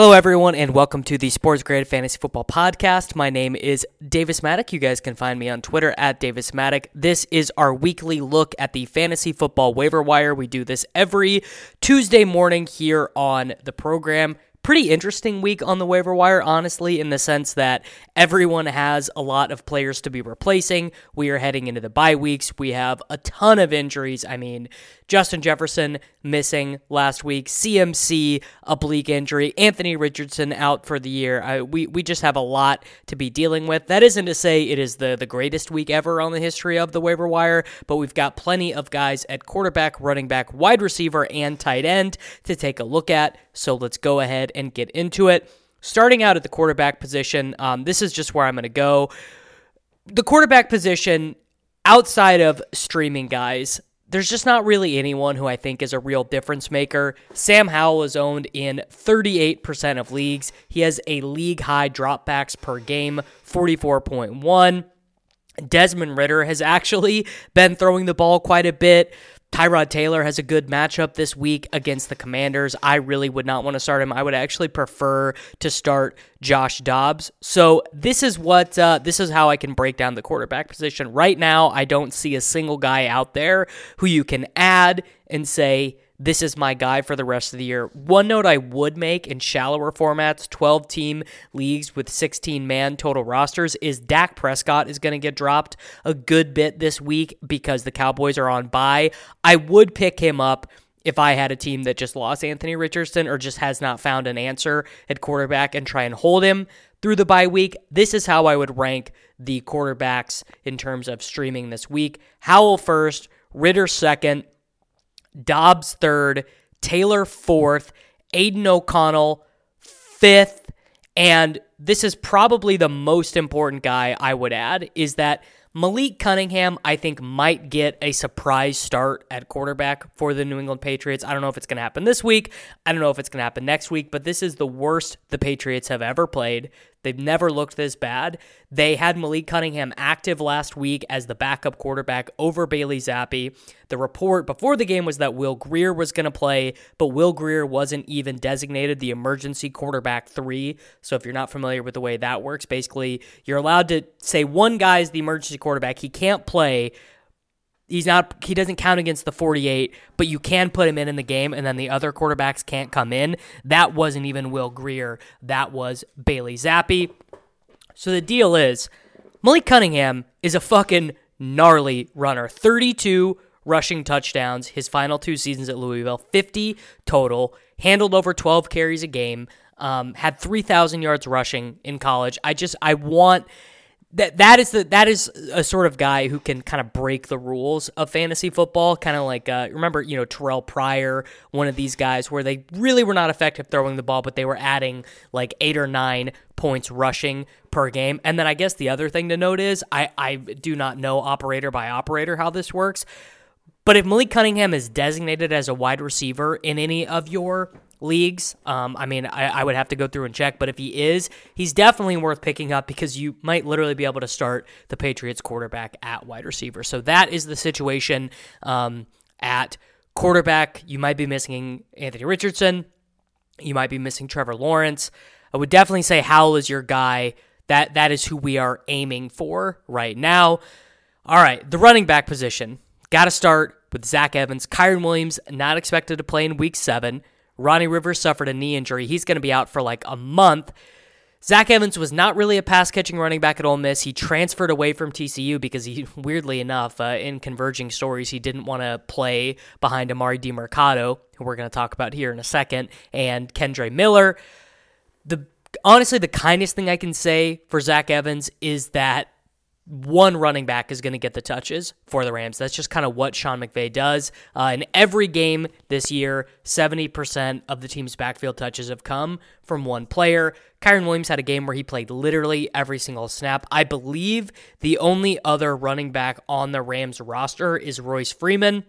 Hello, everyone, and welcome to the Sports Grid Fantasy Football Podcast. My name is Davis Mattek. You guys can find me on Twitter at Davis Mattek. This is our weekly look at the fantasy football waiver wire. We do this every Tuesday morning here on the program pretty interesting week on the waiver wire, honestly, in the sense that everyone has a lot of players to be replacing. We are heading into the bye weeks. We have a ton of injuries. I mean, Justin Jefferson missing last week, CMC oblique injury, Anthony Richardson out for the year. I, we we just have a lot to be dealing with. That isn't to say it is the the greatest week ever on the history of the waiver wire, but we've got plenty of guys at quarterback, running back, wide receiver, and tight end to take a look at. So let's go ahead and get into it. Starting out at the quarterback position, um, this is just where I'm going to go. The quarterback position outside of streaming guys, there's just not really anyone who I think is a real difference maker. Sam Howell is owned in 38% of leagues. He has a league high dropbacks per game, 44.1. Desmond Ridder has actually been throwing the ball quite a bit. Tyrod Taylor has a good matchup this week against the Commanders. I really would not want to start him. I would actually prefer to start Josh Dobbs. So this is what uh, this is how I can break down the quarterback position. Right now, I don't see a single guy out there who you can add and say this is my guy for the rest of the year. One note I would make in shallower formats, 12 team leagues with 16 man total rosters, is Dak Prescott is going to get dropped a good bit this week because the Cowboys are on bye. I would pick him up if I had a team that just lost Anthony Richardson or just has not found an answer at quarterback and try and hold him through the bye week. This is how I would rank the quarterbacks in terms of streaming this week. Howell first, Ridder second, Dobbs third, Taylor fourth, Aidan O'Connell fifth, and this is probably the most important guy I would add is that Malik Cunningham, I think, might get a surprise start at quarterback for the New England Patriots. I don't know if it's going to happen this week. I don't know if it's going to happen next week, but this is the worst the Patriots have ever played. They've never looked this bad. They had Malik Cunningham active last week as the backup quarterback over Bailey Zappe. The report before the game was that Will Grier was going to play, but Will Grier wasn't even designated the emergency quarterback three. So if you're not familiar with the way that works, basically you're allowed to say one guy is the emergency quarterback. He can't play, he's not he doesn't count against the 48 but you can put him in in the game and then the other quarterbacks can't come in. That wasn't even will grier. That was bailey zappe. So the deal is malik cunningham is a fucking gnarly runner. 32 rushing touchdowns his final two seasons at louisville 50 total handled over 12 carries a game um, had 3000 yards rushing in college. I just i want that that is the that is a sort of guy who can kind of break the rules of fantasy football. Kind of like uh, remember you know Terrelle Pryor, one of these guys where they really were not effective throwing the ball, but they were adding like eight or nine points rushing per game. And then I guess the other thing to note is I I do not know operator by operator how this works, but if Malik Cunningham is designated as a wide receiver in any of your leagues. Um, I mean, I, I, would have to go through and check, but if he is, he's definitely worth picking up because you might literally be able to start the Patriots quarterback at wide receiver. So that is the situation um, at quarterback. You might be missing Anthony Richardson. You might be missing Trevor Lawrence. I would definitely say Howell is your guy. That that is who we are aiming for right now. All right, the running back position. Got to start with Zach Evans. Kyren Williams not expected to play in week seven. Ronnie Rivers suffered a knee injury. He's going to be out for like a month. Zach Evans was not really a pass catching running back at Ole Miss. He transferred away from TCU because he, weirdly enough, uh, in converging stories, he didn't want to play behind Emari Demercado, who we're going to talk about here in a second, and Kendre Miller. The honestly, the kindest thing I can say for Zach Evans is that one running back is going to get the touches for the Rams. That's just kind of what Sean McVay does. Uh, in every game this year, 70% of the team's backfield touches have come from one player. Kyren Williams had a game where he played literally every single snap. I believe the only other running back on the Rams roster is Royce Freeman.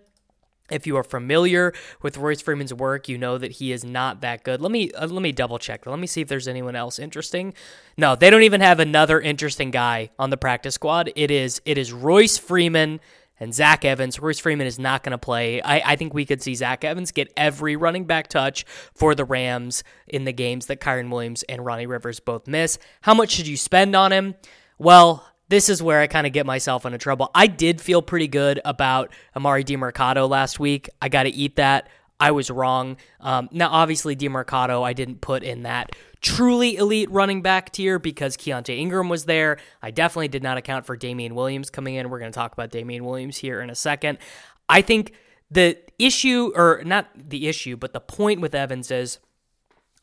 If you are familiar with Royce Freeman's work, you know that he is not that good. Let me uh, let me double check. Let me see if there's anyone else interesting. No, they don't even have another interesting guy on the practice squad. It is it is Royce Freeman and Zach Evans. Royce Freeman is not going to play. I, I think we could see Zach Evans get every running back touch for the Rams in the games that Kyren Williams and Ronnie Rivers both miss. How much should you spend on him? Well, this is where I kind of get myself into trouble. I did feel pretty good about Emari Demercado last week. I got to eat that. I was wrong. Um, now, obviously, Demercado, I didn't put in that truly elite running back tier because Keaontay Ingram was there. I definitely did not account for Damien Williams coming in. We're going to talk about Damien Williams here in a second. I think the issue, or not the issue, but the point with Evans is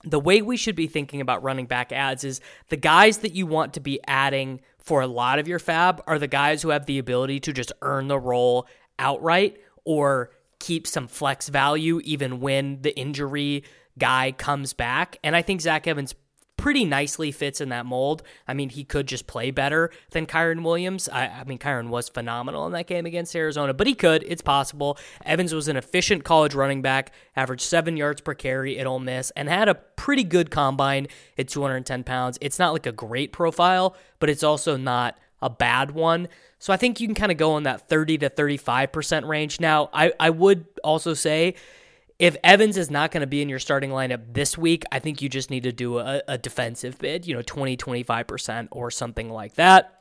the way we should be thinking about running back ads is the guys that you want to be adding for a lot of your fab are the guys who have the ability to just earn the role outright or keep some flex value even when the injury guy comes back. And I think Zach Evans pretty nicely fits in that mold. I mean, he could just play better than Kyren Williams. I, I, mean, Kyren was phenomenal in that game against Arizona, but he could. It's possible. Evans was an efficient college running back, averaged seven yards per carry at Ole Miss, and had a pretty good combine at 210 pounds. It's not like a great profile, but it's also not a bad one. So I think you can kind of go in that 30 to 35% range. Now, I, I would also say if Evans is not going to be in your starting lineup this week, I think you just need to do a, a defensive bid, you know, 20, 25% or something like that.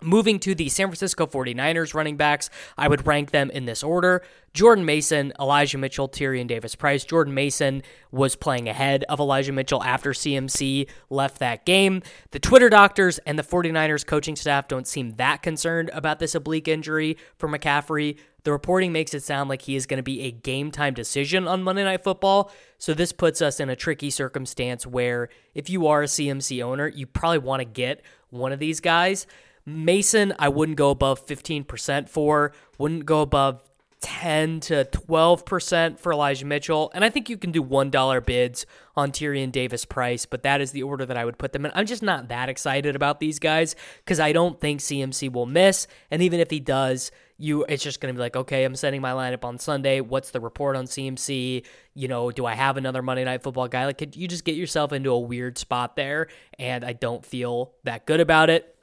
Moving to the San Francisco 49ers running backs, I would rank them in this order Jordan Mason, Elijah Mitchell, Tyrion Davis Price. Jordan Mason was playing ahead of Elijah Mitchell after CMC left that game. The Twitter doctors and the 49ers coaching staff don't seem that concerned about this oblique injury for McCaffrey. The reporting makes it sound like he is going to be a game time decision on Monday Night Football. So this puts us in a tricky circumstance where if you are a CMC owner, you probably want to get one of these guys. Mason, I wouldn't go above 15% for, wouldn't go above 10 to 12% for Elijah Mitchell. And I think you can do $1 bids on Tyrion Davis Price, but that is the order that I would put them in. I'm just not that excited about these guys because I don't think CMC will miss. And even if he does, you it's just going to be like, okay, I'm setting my lineup on Sunday. What's the report on CMC? You know, do I have another Monday Night Football guy? Like, you just get yourself into a weird spot there? And I don't feel that good about it.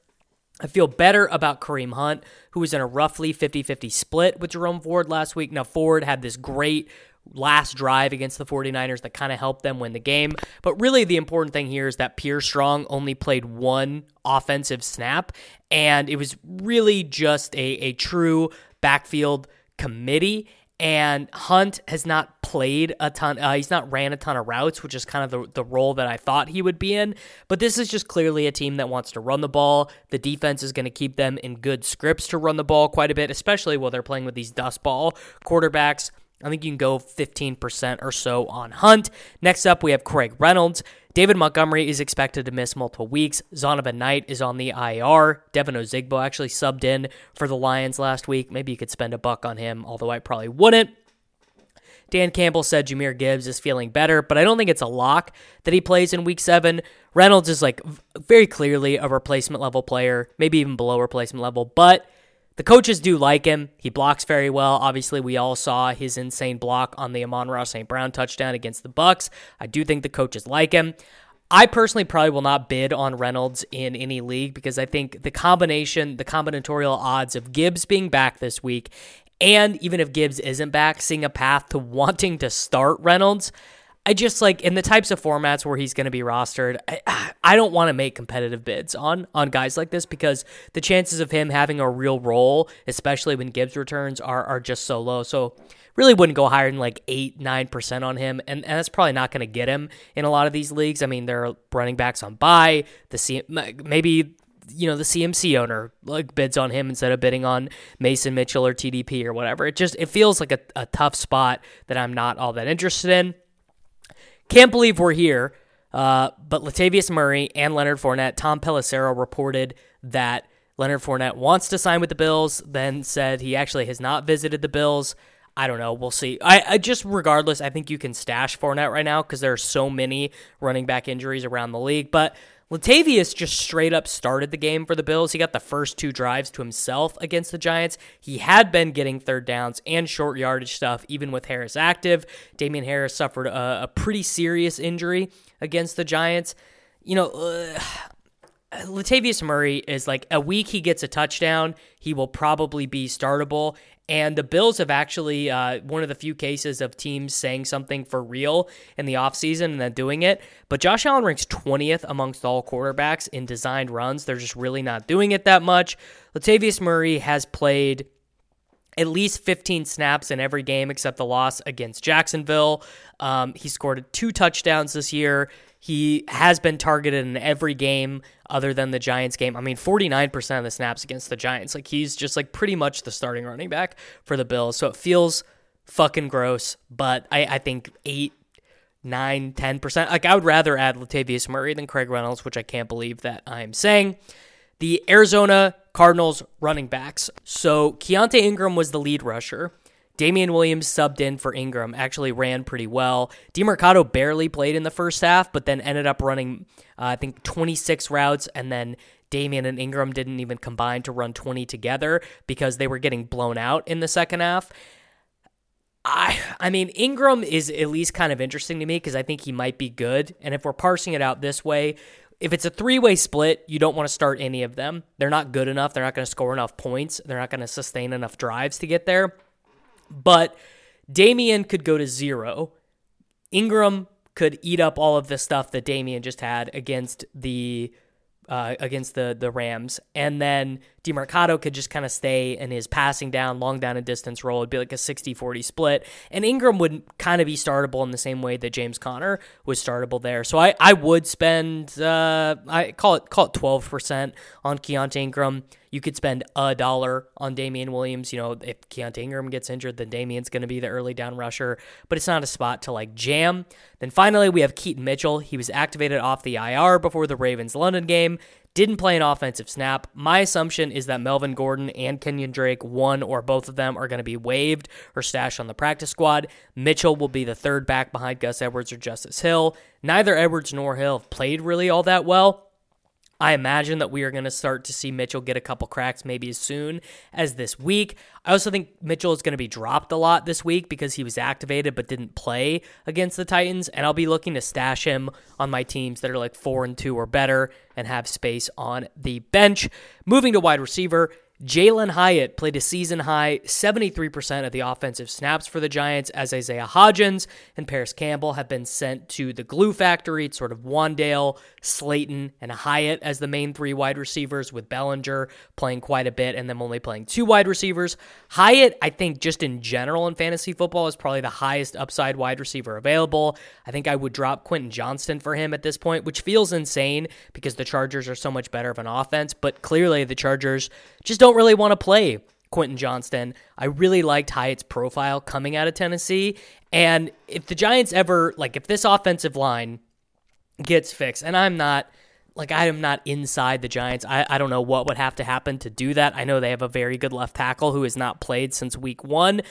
I feel better about Kareem Hunt, who was in a roughly 50 50 split with Jerome Ford last week. Now, Ford had this great last drive against the 49ers that kind of helped them win the game. But really, the important thing here is that Pierre Strong only played one offensive snap, and it was really just a, a true backfield committee. And Hunt has not played a ton. Uh, he's not ran a ton of routes, which is kind of the, the role that I thought he would be in. But this is just clearly a team that wants to run the ball. The defense is going to keep them in good scripts to run the ball quite a bit, especially while they're playing with these dust ball quarterbacks. I think you can go 15% or so on Hunt. Next up, we have Craig Reynolds. David Montgomery is expected to miss multiple weeks. Zonovan Knight is on the IR. Devine Ozigbo actually subbed in for the Lions last week. Maybe you could spend a buck on him, although I probably wouldn't. Dan Campbell said Jahmyr Gibbs is feeling better, but I don't think it's a lock that he plays in week seven. Reynolds is like very clearly a replacement level player, maybe even below replacement level, but the coaches do like him. He blocks very well. Obviously, we all saw his insane block on the Amon-Ra St. Brown touchdown against the Bucs. I do think the coaches like him. I personally probably will not bid on Reynolds in any league because I think the combination, the combinatorial odds of Gibbs being back this week, and even if Gibbs isn't back, seeing a path to wanting to start Reynolds, I just like in the types of formats where he's going to be rostered. I, I don't want to make competitive bids on on guys like this because the chances of him having a real role, especially when Gibbs returns, are are just so low. So really wouldn't go higher than like eight nine percent on him, and, and that's probably not going to get him in a lot of these leagues. I mean, there are running backs on bye. The C, maybe you know the CMC owner like bids on him instead of bidding on Mason Mitchell or TDP or whatever. It just it feels like a, a tough spot that I'm not all that interested in. Can't believe we're here. Uh, but Latavius Murray and Leonard Fournette, Tom Pelissero reported that Leonard Fournette wants to sign with the Bills, then said he actually has not visited the Bills. I don't know. We'll see. I, I just, regardless, I think you can stash Fournette right now because there are so many running back injuries around the league. But Latavius just straight up started the game for the Bills. He got the first two drives to himself against the Giants. He had been getting third downs and short yardage stuff, even with Harris active. Damien Harris suffered a, a pretty serious injury against the Giants. You know, uh, Latavius Murray is like a week he gets a touchdown, he will probably be startable. And the Bills have actually uh, one of the few cases of teams saying something for real in the offseason and then doing it. But Josh Allen ranks 20th amongst all quarterbacks in designed runs. They're just really not doing it that much. Latavius Murray has played at least 15 snaps in every game except the loss against Jacksonville. Um, he scored two touchdowns this year. He has been targeted in every game other than the Giants game. I mean, 49% of the snaps against the Giants. Like, he's just like pretty much the starting running back for the Bills. So it feels fucking gross, but I, I think 8, 9, 10%. Like, I would rather add Latavius Murray than Craig Reynolds, which I can't believe that I'm saying. The Arizona Cardinals running backs. So Keaontay Ingram was the lead rusher. Damien Williams subbed in for Ingram, actually ran pretty well. Demercado barely played in the first half, but then ended up running, uh, I think, 26 routes, and then Damien and Ingram didn't even combine to run 20 together because they were getting blown out in the second half. I I mean Ingram is at least kind of interesting to me because I think he might be good. And if we're parsing it out this way, if it's a three-way split, you don't want to start any of them. They're not good enough. They're not going to score enough points. They're not going to sustain enough drives to get there. But Damien could go to zero. Ingram could eat up all of the stuff that Damien just had against the uh, against the the Rams, and then Demercado could just kind of stay in his passing down, long down and distance role. It'd be like a 60-40 split, and Ingram would kind of be startable in the same way that James Conner was startable there. So I I would spend uh, I call it call it twelve percent on Keaontay Ingram. You could spend a dollar on Damien Williams. You know, if Keaontay Ingram gets injured, then Damien's going to be the early down rusher, but it's not a spot to like jam. Then finally, we have Keaton Mitchell. He was activated off the IR before the Ravens London game. Didn't play an offensive snap. My assumption is that Melvin Gordon and Kenyon Drake, one or both of them, are going to be waived or stashed on the practice squad. Mitchell will be the third back behind Gus Edwards or Justice Hill. Neither Edwards nor Hill have played really all that well. I imagine that we are going to start to see Mitchell get a couple cracks maybe as soon as this week. I also think Mitchell is going to be dropped a lot this week because he was activated but didn't play against the Titans, and I'll be looking to stash him on my teams that are like 4 and 2 or better and have space on the bench. Moving to wide receiver, Jalin Hyatt played a season high 73% of the offensive snaps for the Giants as Isaiah Hodgins and Parris Campbell have been sent to the glue factory. It's sort of Wan'Dale, Slayton, and Hyatt as the main three wide receivers, with Bellinger playing quite a bit and them only playing two wide receivers. Hyatt, I think, just in general in fantasy football, is probably the highest upside wide receiver available. I think I would drop Quentin Johnston for him at this point, which feels insane because the Chargers are so much better of an offense, but clearly the Chargers just don't really want to play Quentin Johnston. I really liked Hyatt's profile coming out of Tennessee. And if the Giants ever, like, if this offensive line gets fixed, and I'm not, like, I am not inside the Giants, I, I don't know what would have to happen to do that. I know they have a very good left tackle who has not played since week one.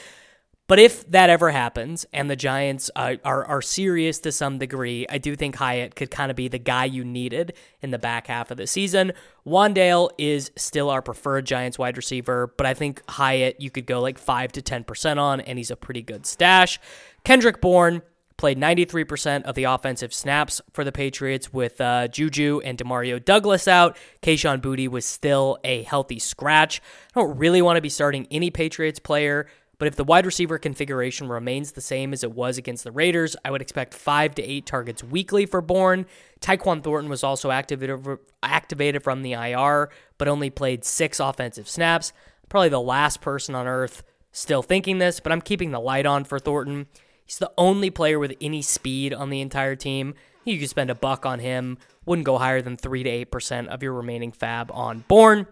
But if that ever happens and the Giants uh, are are serious to some degree, I do think Hyatt could kind of be the guy you needed in the back half of the season. Wan'Dale is still our preferred Giants wide receiver, but I think Hyatt you could go like five to ten percent on, and he's a pretty good stash. Kendrick Bourne played 93% of the offensive snaps for the Patriots with uh, Juju and Demario Douglas out. Kayshon Boutte was still a healthy scratch. I don't really want to be starting any Patriots player But if the wide receiver configuration remains the same as it was against the Raiders, I would expect five to eight targets weekly for Bourne. Tyquan Thornton was also activated, from the IR, but only played six offensive snaps. Probably the last person on earth still thinking this, but I'm keeping the light on for Thornton. He's the only player with any speed on the entire team. You could spend a buck on him. Wouldn't go higher than 3 to 8% of your remaining fab on Bourne.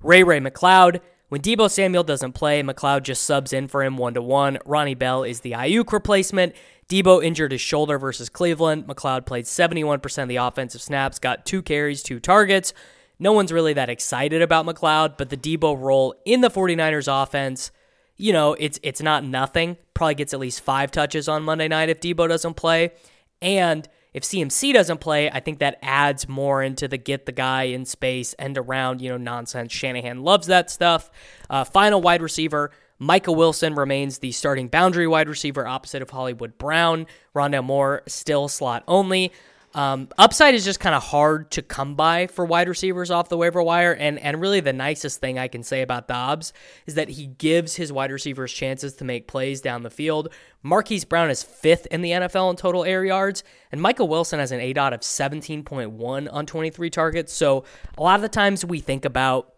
Ray Ray McCloud when Debo Samuel doesn't play, McCloud just subs in for him one to one. Ronnie Bell is the Aiyuk replacement. Debo injured his shoulder versus Cleveland. McCloud played 71% of the offensive snaps, got two carries, two targets. No one's really that excited about McCloud, but the Debo role in the 49ers offense, you know, it's it's not nothing. Probably gets at least five touches on Monday night if Debo doesn't play. And if CMC doesn't play, I think that adds more into the get the guy in space and around, you know, nonsense. Shanahan loves that stuff. Uh, final wide receiver, Micah Wilson remains the starting boundary wide receiver opposite of Hollywood Brown. Rondale Moore still slot only. Um, upside is just kind of hard to come by for wide receivers off the waiver wire, and and really the nicest thing I can say about Dobbs is that he gives his wide receivers chances to make plays down the field. Marquise Brown is fifth in the NFL in total air yards, and Michael Wilson has an ADOT of 17.1 on 23 targets. So a lot of the times we think about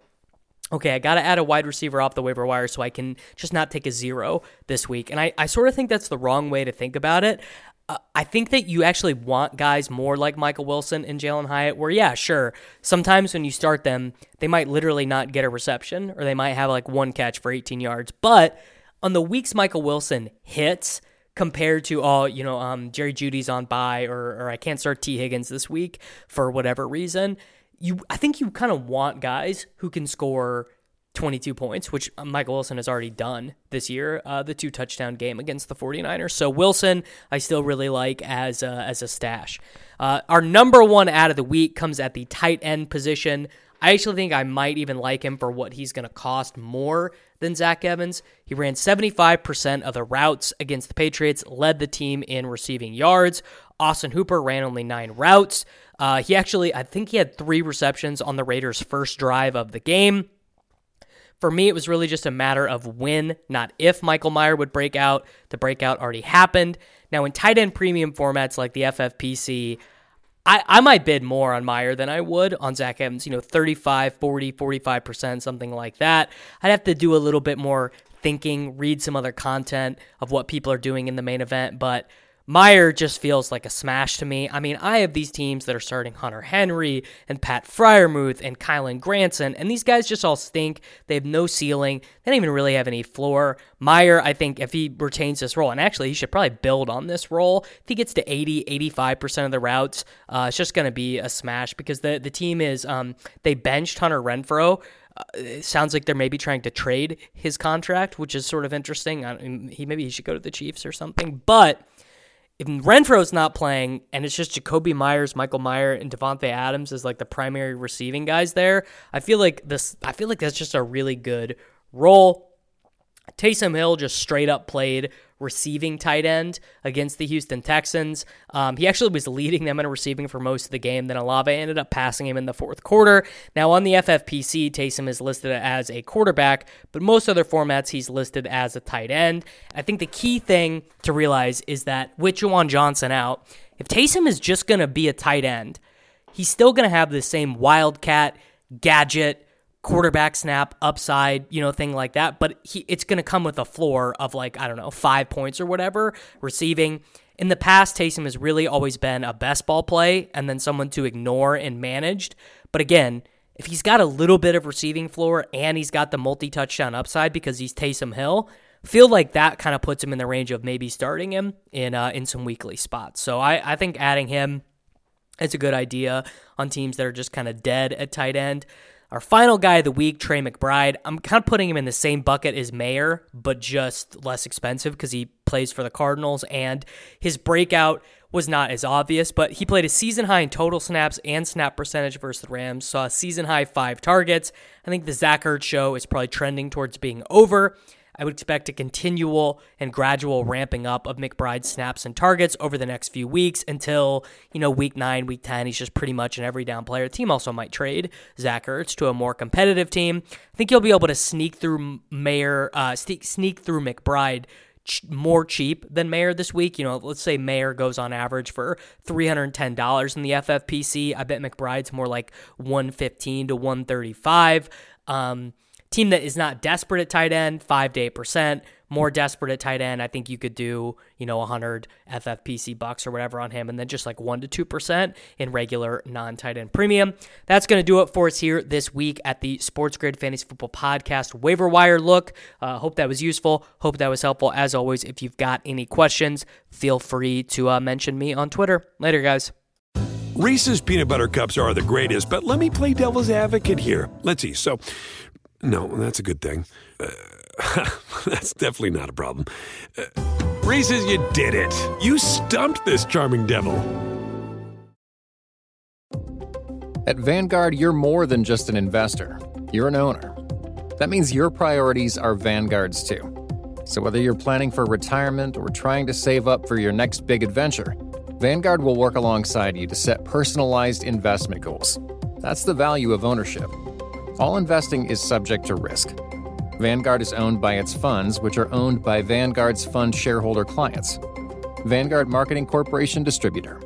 okay, I got to add a wide receiver off the waiver wire so I can just not take a zero this week. And I, I sort of think that's the wrong way to think about it. I think that you actually want guys more like Michael Wilson and Jalin Hyatt, where, yeah, sure, sometimes when you start them, they might literally not get a reception or they might have like one catch for 18 yards. But on the weeks Michael Wilson hits, compared to oh you know um, Jerry Jeudy's on bye or or I can't start Tee Higgins this week for whatever reason you I think you kind of want guys who can score 22 points, which Michael Wilson has already done this year, uh, the two touchdown game against the 49ers. So Wilson, I still really like as a, as a stash. Uh, our number one out of the week comes at the tight end position. I actually think I might even like him for what he's going to cost more than Zach Evans. He ran 75% of the routes against the Patriots, led the team in receiving yards. Austin Hooper ran only nine routes. Uh, he actually, I think he had three receptions on the Raiders' first drive of the game. For me, it was really just a matter of when, not if Michael Mayer would break out. The breakout already happened. Now, in tight end premium formats like the FFPC, I, I might bid more on Mayer than I would on Zach Evans, you know, 35, 40, 45%, something like that. I'd have to do a little bit more thinking, read some other content of what people are doing in the main event, but Mayer just feels like a smash to me. I mean, I have these teams that are starting Hunter Henry and Pat Freiermuth and Kylen Granson, and these guys just all stink. They have no ceiling. They don't even really have any floor. Mayer, I think, if he retains this role, and actually he should probably build on this role, if he gets to 80, 85% of the routes, uh, it's just going to be a smash because the, the team is, um, they benched Hunter Renfrow. Uh, it sounds like they're maybe trying to trade his contract, which is sort of interesting. I mean, he maybe he should go to the Chiefs or something, but if Renfrow's not playing and it's just Jakobi Meyers, Michael Mayer, and Davante Adams as like the primary receiving guys there, I feel like this I feel like that's just a really good role. Taysom Hill just straight up played receiving tight end against the Houston Texans. Um, he actually was leading them in receiving for most of the game. Then Olave ended up passing him in the fourth quarter. Now on the FFPC, Taysom is listed as a quarterback, but most other formats he's listed as a tight end. I think the key thing to realize is that with Juwan Johnson out, if Taysom is just going to be a tight end, he's still going to have the same wildcat gadget quarterback snap upside, you know, thing like that. But he, it's going to come with a floor of like, I don't know, five points or whatever receiving. In the past, Taysom has really always been a best ball play and then someone to ignore and managed. But again, if he's got a little bit of receiving floor and he's got the multi touchdown upside because he's Taysom Hill, feel like that kind of puts him in the range of maybe starting him in uh, in some weekly spots. So I, I think adding him is a good idea on teams that are just kind of dead at tight end. Our final guy of the week, Trey McBride. I'm kind of putting him in the same bucket as Mayer, but just less expensive because he plays for the Cardinals and his breakout was not as obvious, but he played a season high in total snaps and snap percentage versus the Rams, saw a season high five targets. I think the Zach Ertz show is probably trending towards being over. I would expect a continual and gradual ramping up of McBride's snaps and targets over the next few weeks until, you know, week nine, week 10, he's just pretty much an every down player. The team also might trade Zach Ertz to a more competitive team. I think he'll be able to sneak through Mayer, uh, sneak, through McBride more cheap than Mayer this week. You know, let's say Mayer goes on average for $310 in the FFPC. I bet McBride's more like 115 to 135. Um, team that is not desperate at tight end, 5 to 8% more desperate at tight end, I think you could do, you know, 100 FFPC bucks or whatever on him, and then just like 1% to 2% in regular non tight end premium. That's going to do it for us here this week at the Sports Grid Fantasy Football Podcast waiver wire look. Uh, hope that was useful. Hope that was helpful. As always, if you've got any questions, feel free to uh, mention me on Twitter. Later, guys. Reese's peanut butter cups are the greatest, but let me play devil's advocate here. Let's see. So, no, that's a good thing. Uh, That's definitely not a problem. Uh, Reese's, you did it. You stumped this charming devil. At Vanguard, you're more than just an investor, you're an owner. That means your priorities are Vanguard's too. So whether you're planning for retirement or trying to save up for your next big adventure, Vanguard will work alongside you to set personalized investment goals. That's the value of ownership. All investing is subject to risk. Vanguard is owned by its funds, which are owned by Vanguard's fund shareholder clients. Vanguard Marketing Corporation Distributor.